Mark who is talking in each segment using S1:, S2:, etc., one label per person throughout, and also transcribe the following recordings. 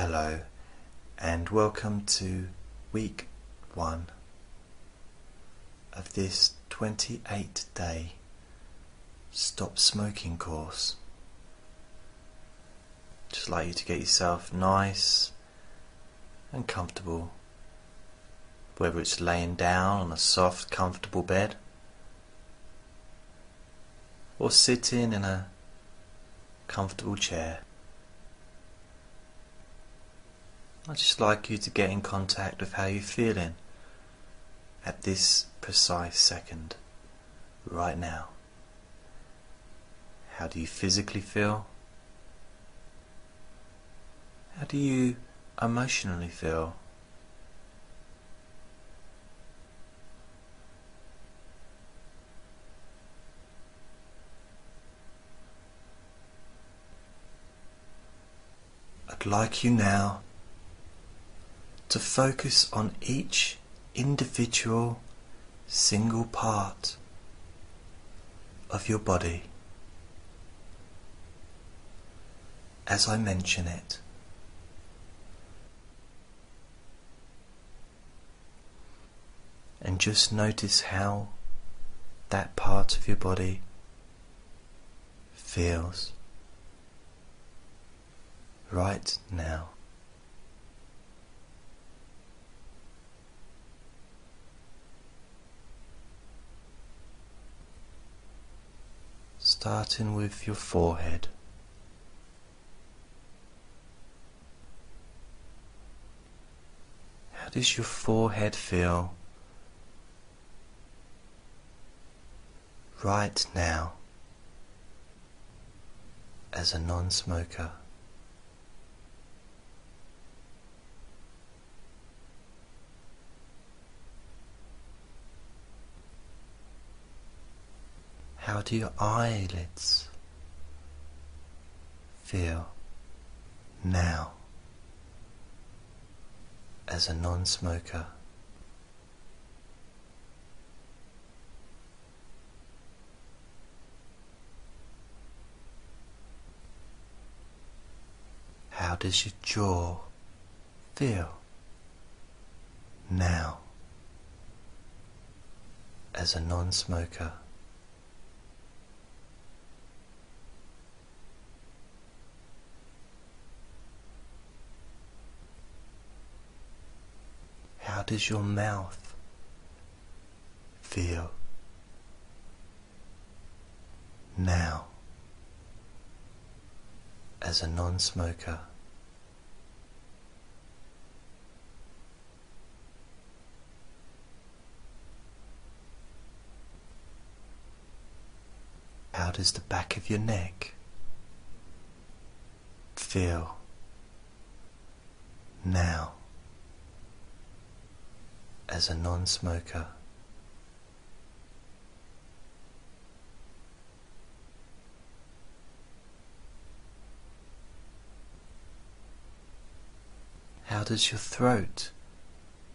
S1: Hello, and welcome to week one of this 28 day stop smoking course. Just like you to get yourself nice and comfortable, whether it's laying down on a soft, comfortable bed or sitting in a comfortable chair. I'd just like you to get in contact with how you're feeling at this precise second, right now. How do you physically feel? How do you emotionally feel? I'd like you now to focus on each individual single part of your body as I mention it. And just notice how that part of your body feels right now. Starting with your forehead. How does your forehead feel right now as a non smoker? How do your eyelids feel now as a non smoker? How does your jaw feel now as a non smoker? How does your mouth feel now as a non smoker? How does the back of your neck feel now? As a non smoker. How does your throat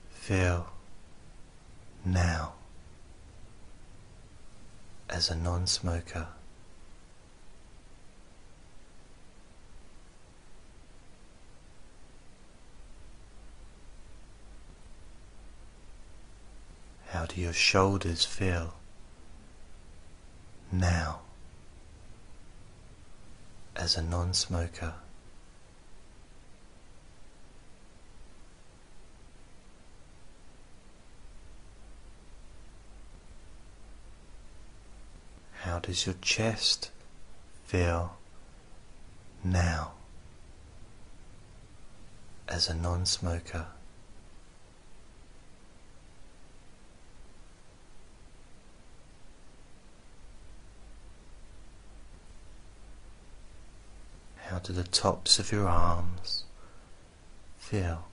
S1: feel now as a non smoker? How do your shoulders feel now as a non smoker? How does your chest feel now as a non smoker? How do the tops of your arms feel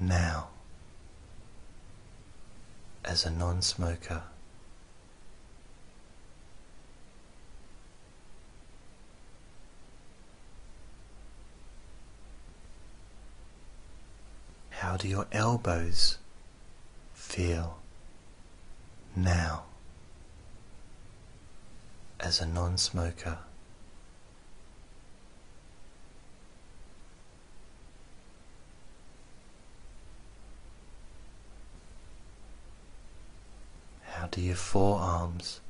S1: now as a non smoker? How do your elbows feel now as a non smoker? How do your forearms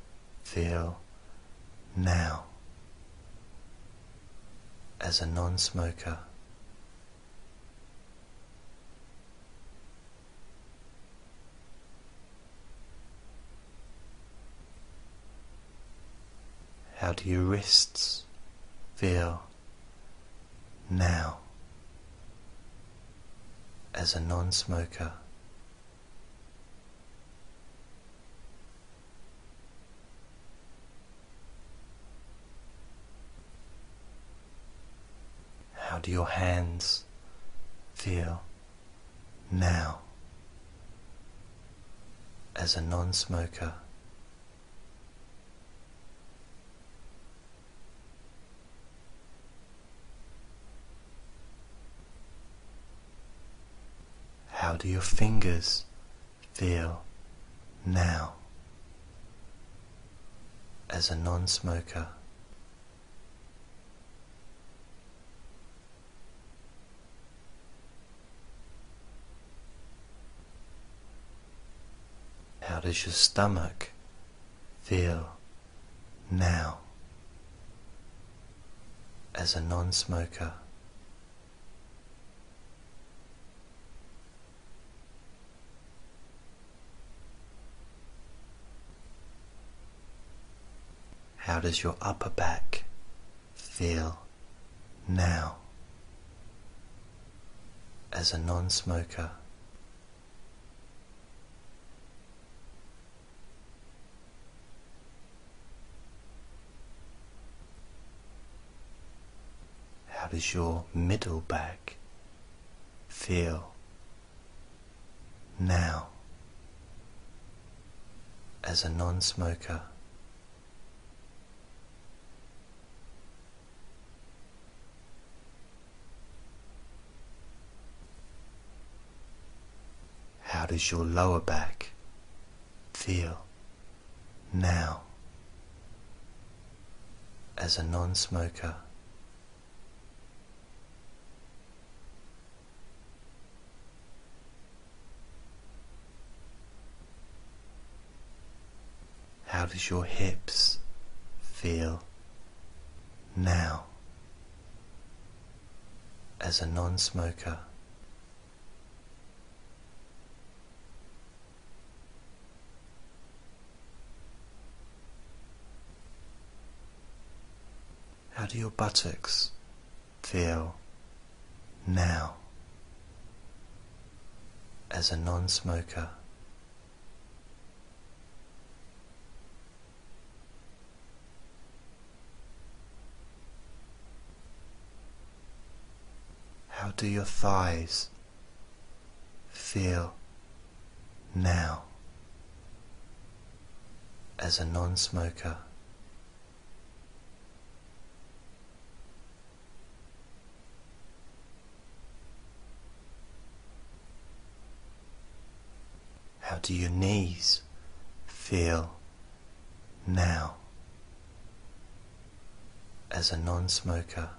S1: feel now as a non smoker? How do your wrists feel now as a non smoker? How do your hands feel now as a non smoker? How do your fingers feel now as a non smoker? How does your stomach feel now as a non smoker? How does your upper back feel now as a non smoker? How does your middle back feel now as a non smoker? How does your lower back feel now as a non smoker? How does your hips feel now as a non smoker? How do your buttocks feel now as a non smoker? Do your thighs feel now as a non smoker? How do your knees feel now as a non smoker?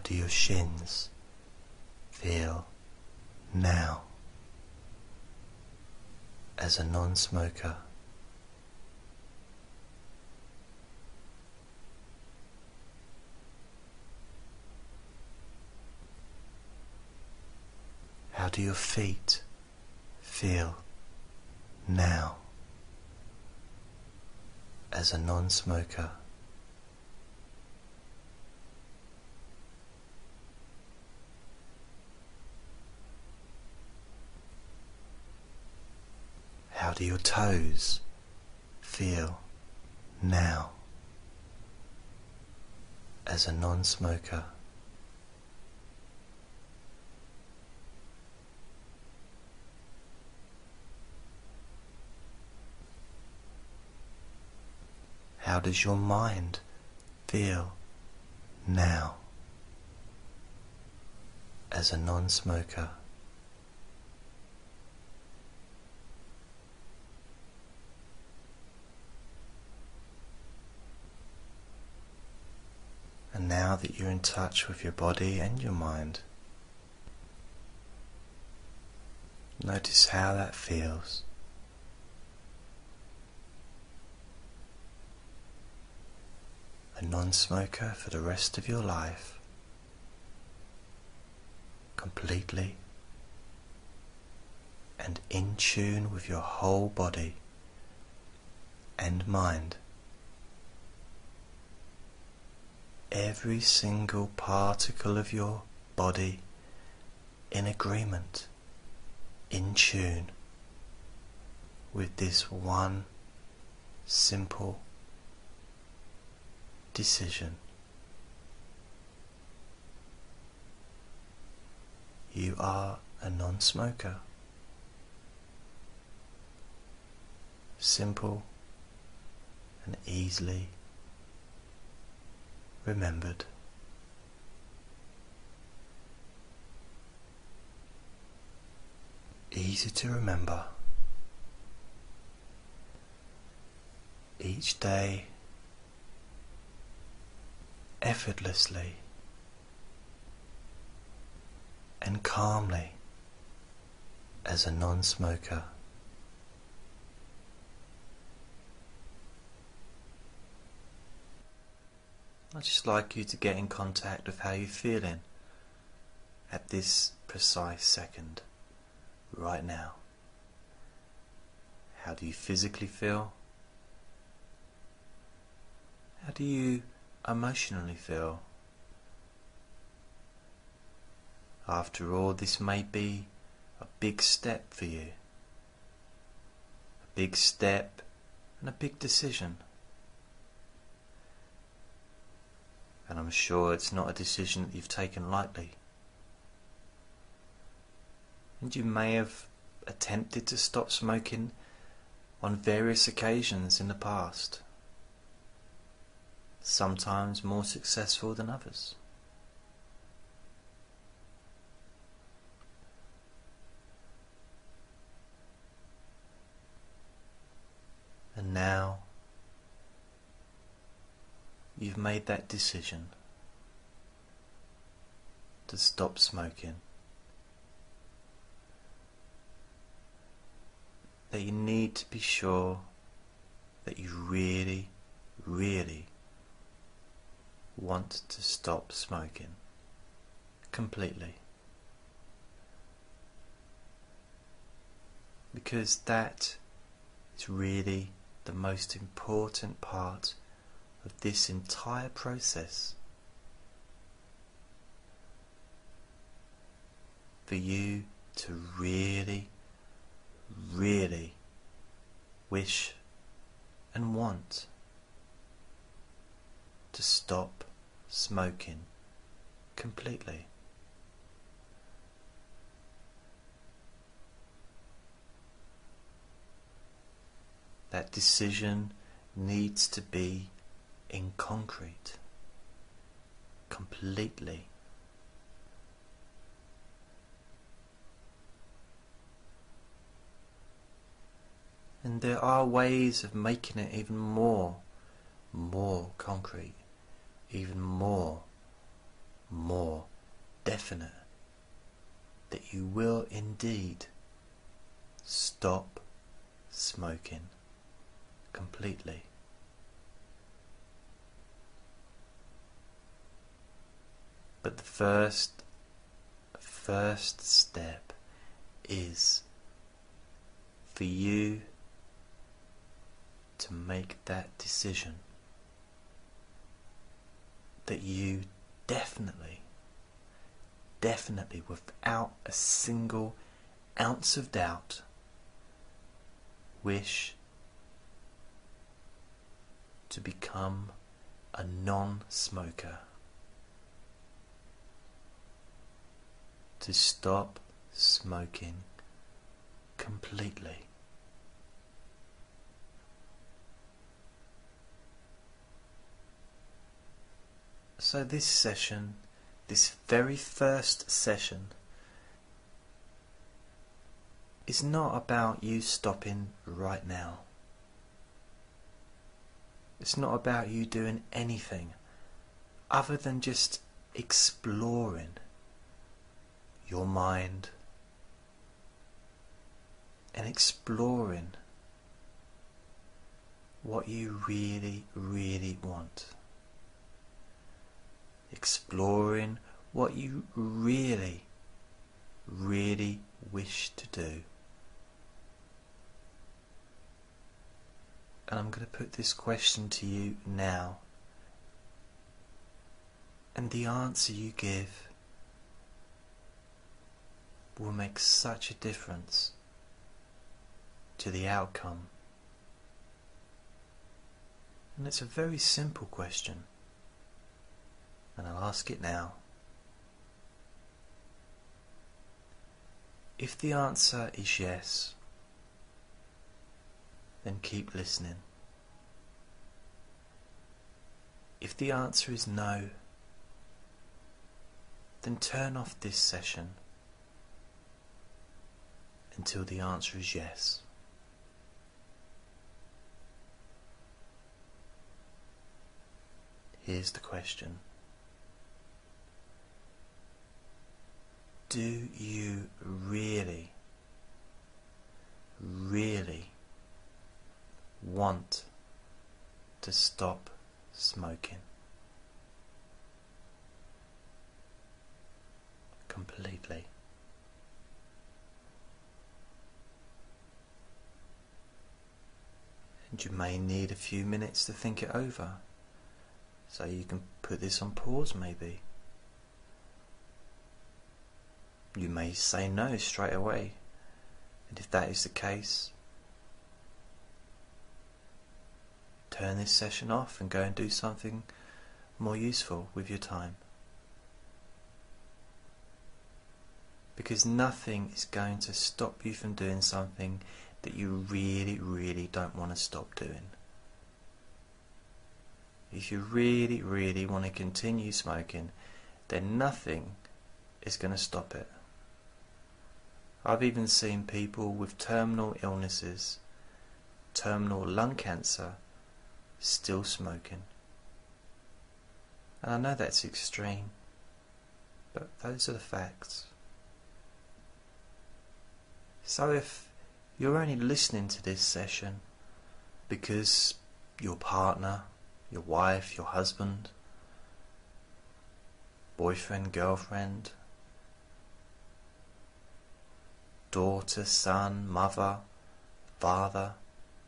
S1: How do your shins feel now as a non smoker? How do your feet feel now as a non smoker? Do your toes feel now as a non smoker? How does your mind feel now as a non smoker? And now that you're in touch with your body and your mind, notice how that feels. A non smoker for the rest of your life, completely and in tune with your whole body and mind. Every single particle of your body in agreement, in tune with this one simple decision. You are a non smoker. Simple and easily remembered. Easy to remember. Each day, effortlessly and calmly as a non smoker. I'd just like you to get in contact with how you're feeling at this precise second, right now. How do you physically feel? How do you emotionally feel? After all, this may be a big step for you. A big step and a big decision. And I'm sure it's not a decision that you've taken lightly. And you may have attempted to stop smoking on various occasions in the past, sometimes more successful than others. And now you've made that decision to stop smoking. That you need to be sure that you really, really want to stop smoking completely. Because that is really the most important part of this entire process for you to really, really wish and want to stop smoking completely. That decision needs to be in concrete completely. And there are ways of making it even more, more concrete, even more, more definite that you will indeed stop smoking completely. But the first, first step is for you to make that decision that you definitely, definitely, without a single ounce of doubt, wish to become a non smoker. To stop smoking completely. So, this session, this very first session, is not about you stopping right now. It's not about you doing anything other than just exploring your mind and exploring what you really, really want. Exploring what you really, really wish to do. And I'm going to put this question to you now. And the answer you give will make such a difference to the outcome. And it's a very simple question. And I'll ask it now. If the answer is yes, then keep listening. If the answer is no, then turn off this session until the answer is yes. Here's the question. Do you really, really want to stop smoking? Completely. And you may need a few minutes to think it over. So you can put this on pause maybe. You may say no straight away. And if that is the case, turn this session off and go and do something more useful with your time. Because nothing is going to stop you from doing something that you really, really don't want to stop doing. If you really, really want to continue smoking, then nothing is going to stop it. I've even seen people with terminal illnesses, terminal lung cancer, still smoking. And I know that's extreme, but those are the facts. So if you're only listening to this session because your partner your wife, your husband, boyfriend, girlfriend, daughter, son, mother, father,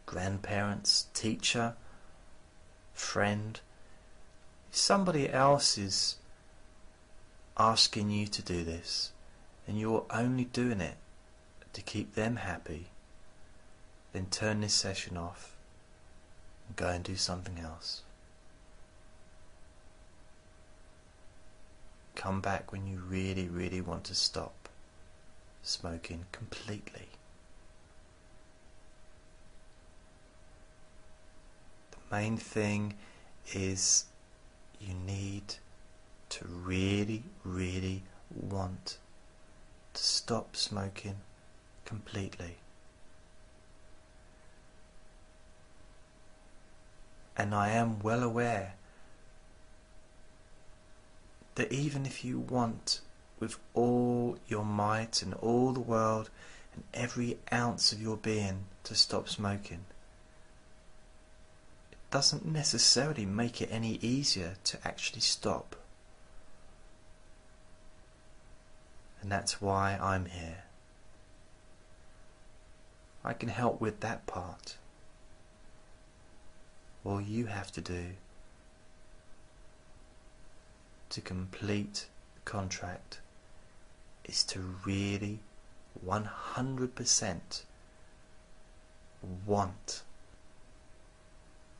S1: grandparents, teacher, friend. Somebody else is asking you to do this and you're only doing it to keep them happy, then turn this session off and go and do something else. come back when you really, really want to stop smoking completely. The main thing is you need to really, really want to stop smoking completely. And I am well aware that even if you want with all your might and all the world and every ounce of your being to stop smoking, it doesn't necessarily make it any easier to actually stop. And that's why I'm here. I can help with that part. All you have to do to complete the contract is to really 100% want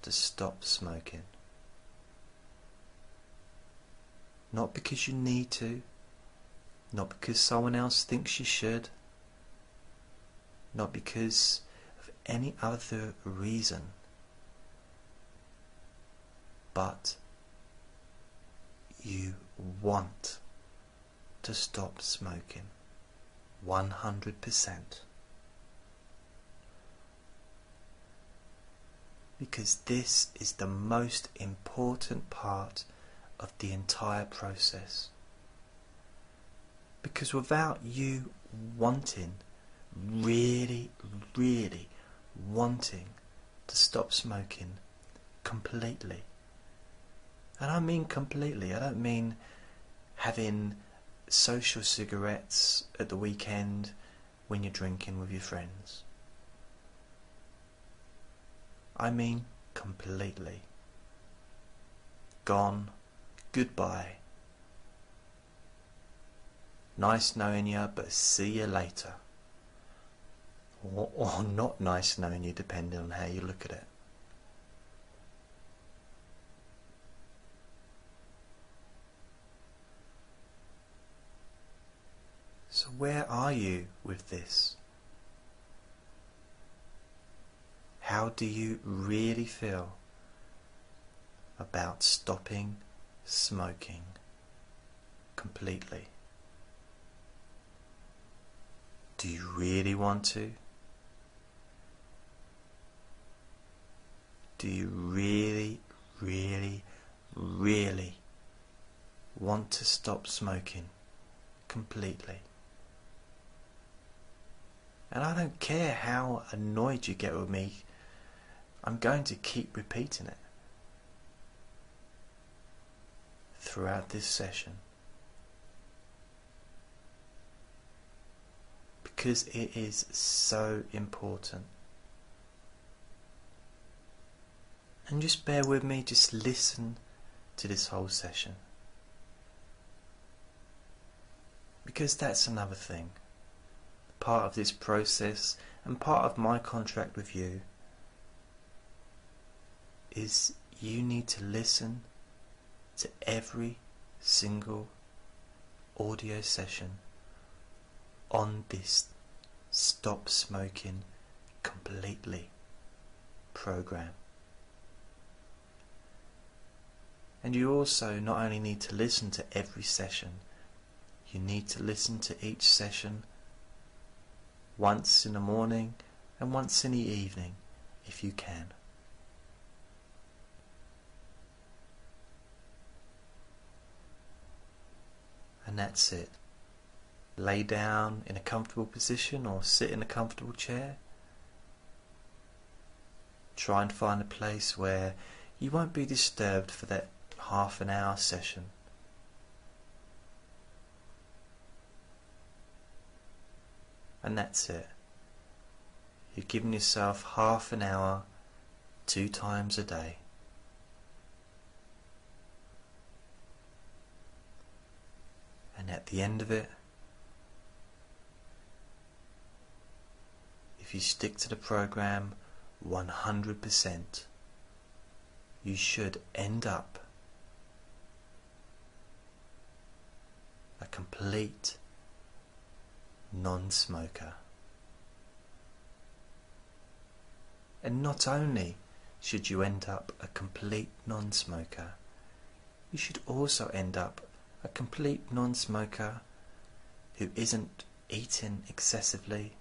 S1: to stop smoking. Not because you need to, not because someone else thinks you should, not because of any other reason, but you want to stop smoking 100%. Because this is the most important part of the entire process. Because without you wanting, really, really wanting to stop smoking completely, and I mean completely, I don't mean having social cigarettes at the weekend when you're drinking with your friends. I mean completely. Gone. Goodbye. Nice knowing you, but see you later. Or, or not nice knowing you, depending on how you look at it. Where are you with this? How do you really feel about stopping smoking completely? Do you really want to? Do you really, really, really want to stop smoking completely? And I don't care how annoyed you get with me, I'm going to keep repeating it throughout this session. Because it is so important. And just bear with me, just listen to this whole session. Because that's another thing part of this process and part of my contract with you is you need to listen to every single audio session on this Stop Smoking Completely program. And you also not only need to listen to every session, you need to listen to each session once in the morning and once in the evening if you can. And that's it. Lay down in a comfortable position or sit in a comfortable chair. Try and find a place where you won't be disturbed for that half an hour session. And that's it. You've given yourself half an hour two times a day. And at the end of it, if you stick to the program 100%, you should end up a complete non-smoker. And not only should you end up a complete non-smoker, you should also end up a complete non-smoker who isn't eating excessively,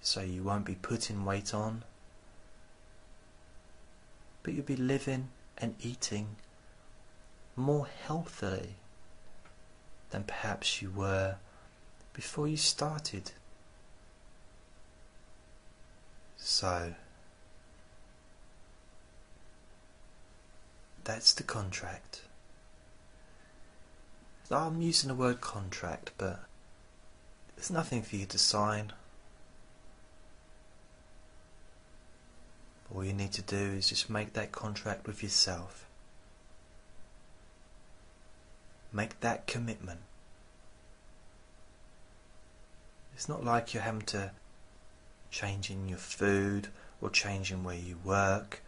S1: so you won't be putting weight on, but you'll be living and eating more healthily than perhaps you were before you started. So, that's the contract. I'm using the word contract, but there's nothing for you to sign. All you need to do is just make that contract with yourself. Make that commitment. It's not like you're having to change in your food or changing where you work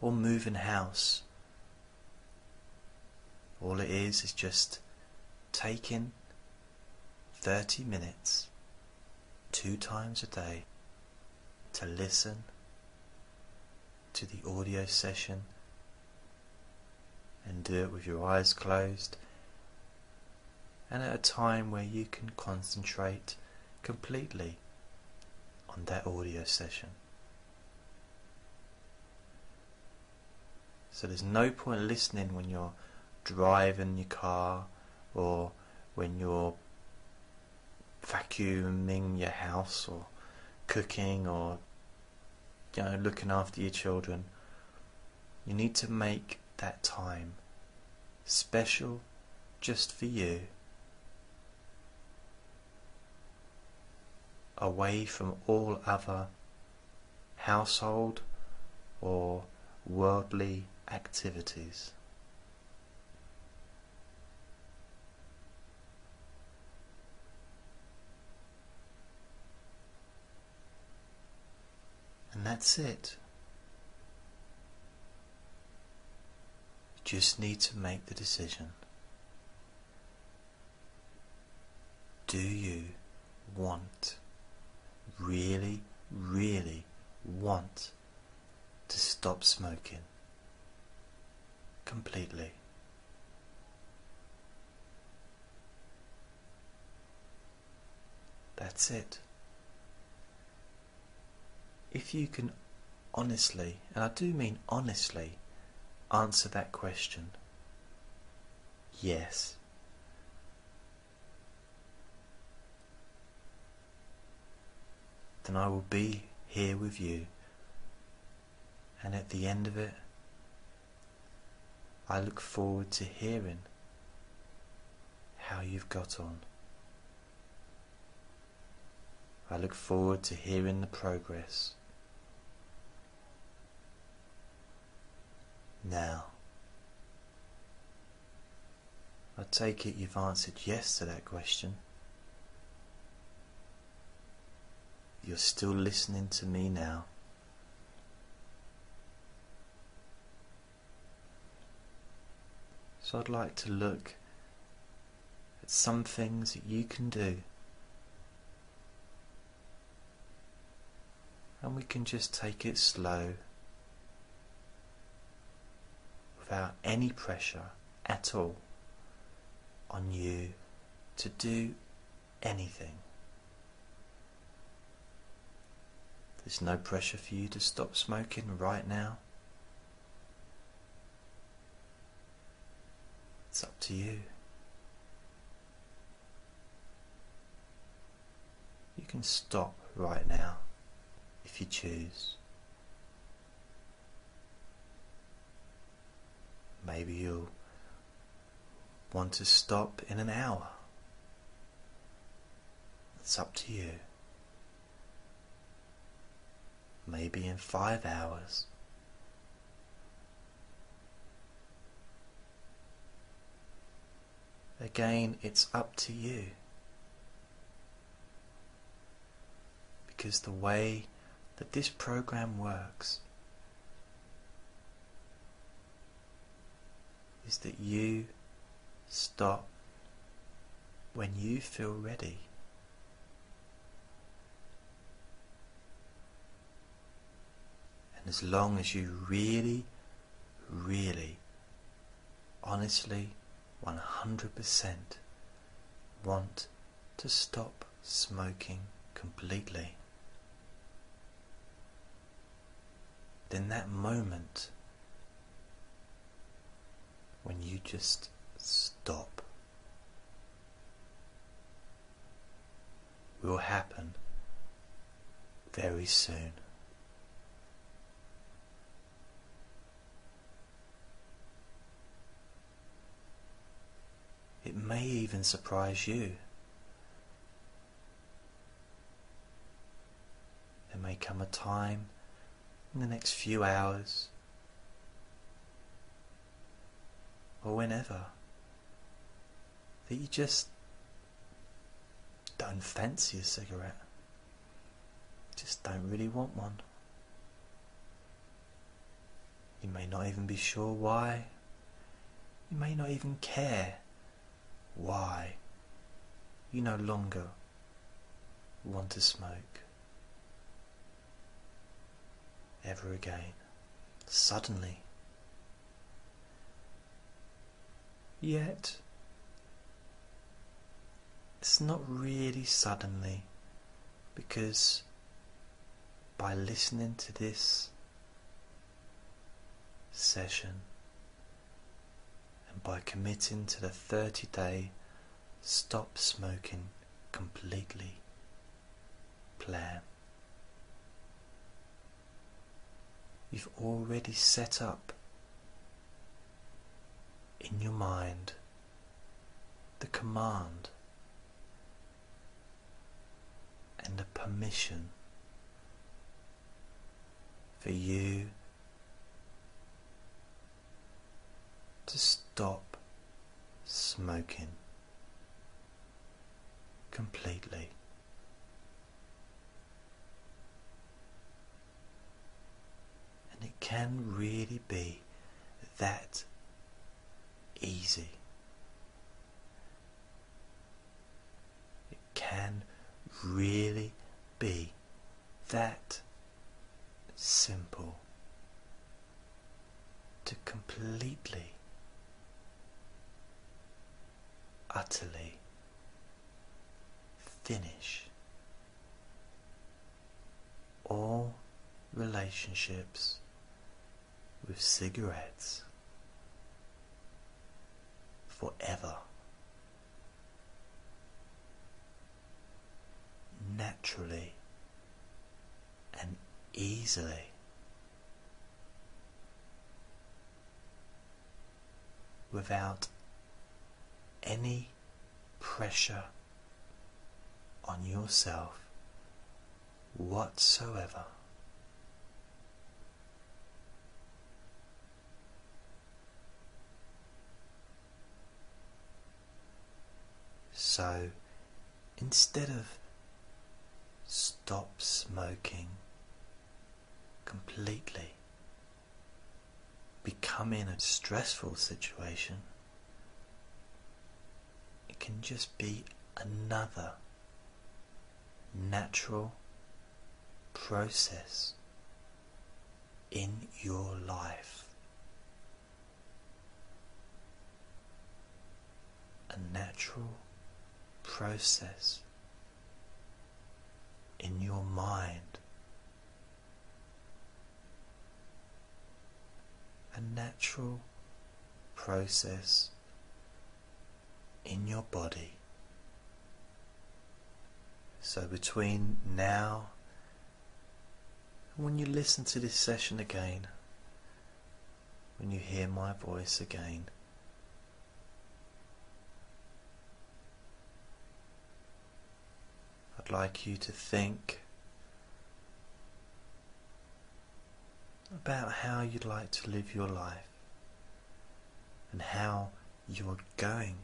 S1: or moving house. All it is is just taking 30 minutes two times a day to listen to the audio session and do it with your eyes closed and at a time where you can concentrate completely on that audio session. So there's no point listening when you're driving your car or when you're vacuuming your house or cooking or you know looking after your children you need to make that time special just for you away from all other household or worldly activities. And that's it. You just need to make the decision. Do you want, really, really want to stop smoking completely? That's it if you can honestly, and I do mean honestly, answer that question, yes. Then I will be here with you, and at the end of it, I look forward to hearing how you've got on. I look forward to hearing the progress. now. I take it you've answered yes to that question. You're still listening to me now. So I'd like to look at some things that you can do. And we can just take it slow without any pressure at all on you to do anything. There's no pressure for you to stop smoking right now. It's up to you. You can stop right now if you choose. Maybe you'll want to stop in an hour. It's up to you. Maybe in five hours. Again, it's up to you. Because the way that this program works is that you stop when you feel ready. And as long as you really, really, honestly, 100% want to stop smoking completely, then that moment when you just stop will happen very soon. It may even surprise you. There may come a time in the next few hours or whenever that you just don't fancy a cigarette, just don't really want one. You may not even be sure why. You may not even care why you no longer want to smoke ever again. Suddenly, Yet, it's not really suddenly because by listening to this session, by committing to the 30 day stop smoking completely plan. You've already set up in your mind the command and the permission for you to stop smoking completely. And it can really be that easy. It can really be that simple to completely, utterly finish all relationships with cigarettes forever. Naturally and easily. Without any pressure on yourself whatsoever. So instead of stop smoking completely, becoming a stressful situation, it can just be another natural process in your life. A natural process in your mind. A natural process in your body. So between now and when you listen to this session again, when you hear my voice again, I'd like you to think about how you'd like to live your life and how you are going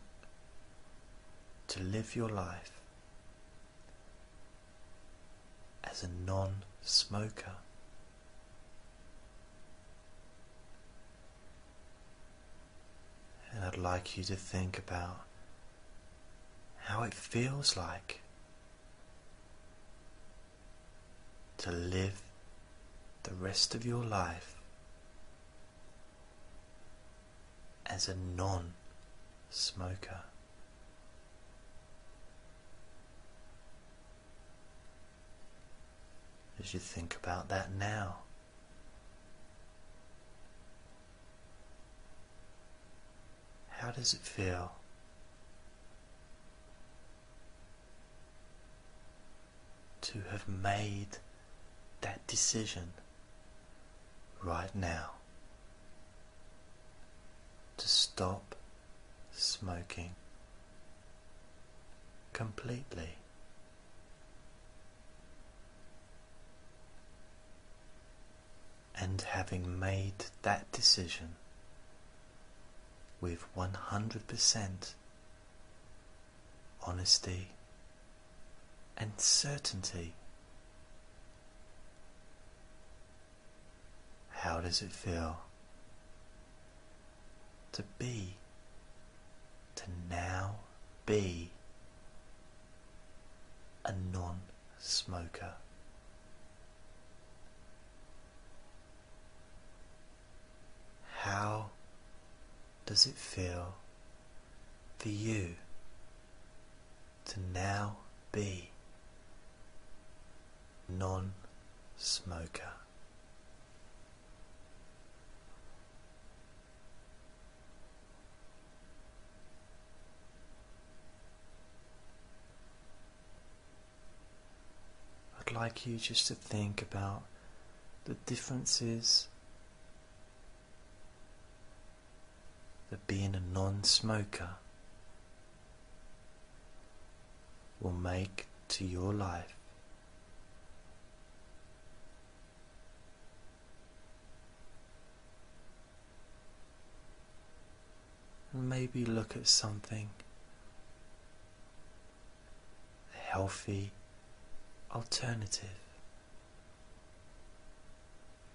S1: to live your life as a non smoker. And I'd like you to think about how it feels like to live the rest of your life as a non smoker. As you think about that now. How does it feel? To have made that decision right now to stop smoking completely. And having made that decision with 100% honesty and certainty, how does it feel to be, to now be a non smoker? How does it feel for you to now be non smoker? I'd like you just to think about the differences that being a non smoker will make to your life. And maybe look at something a healthy alternative,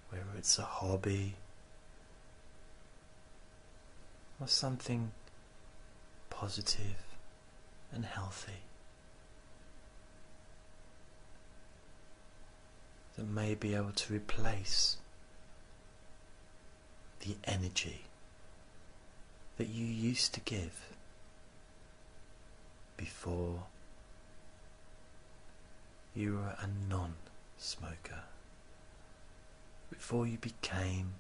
S1: whether it's a hobby or something positive and healthy that may be able to replace the energy that you used to give before you were a non smoker, before you became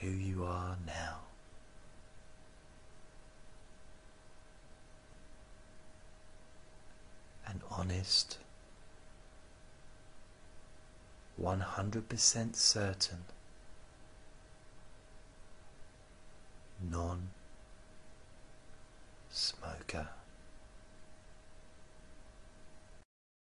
S1: who you are now. An honest, 100% certain, non smoker.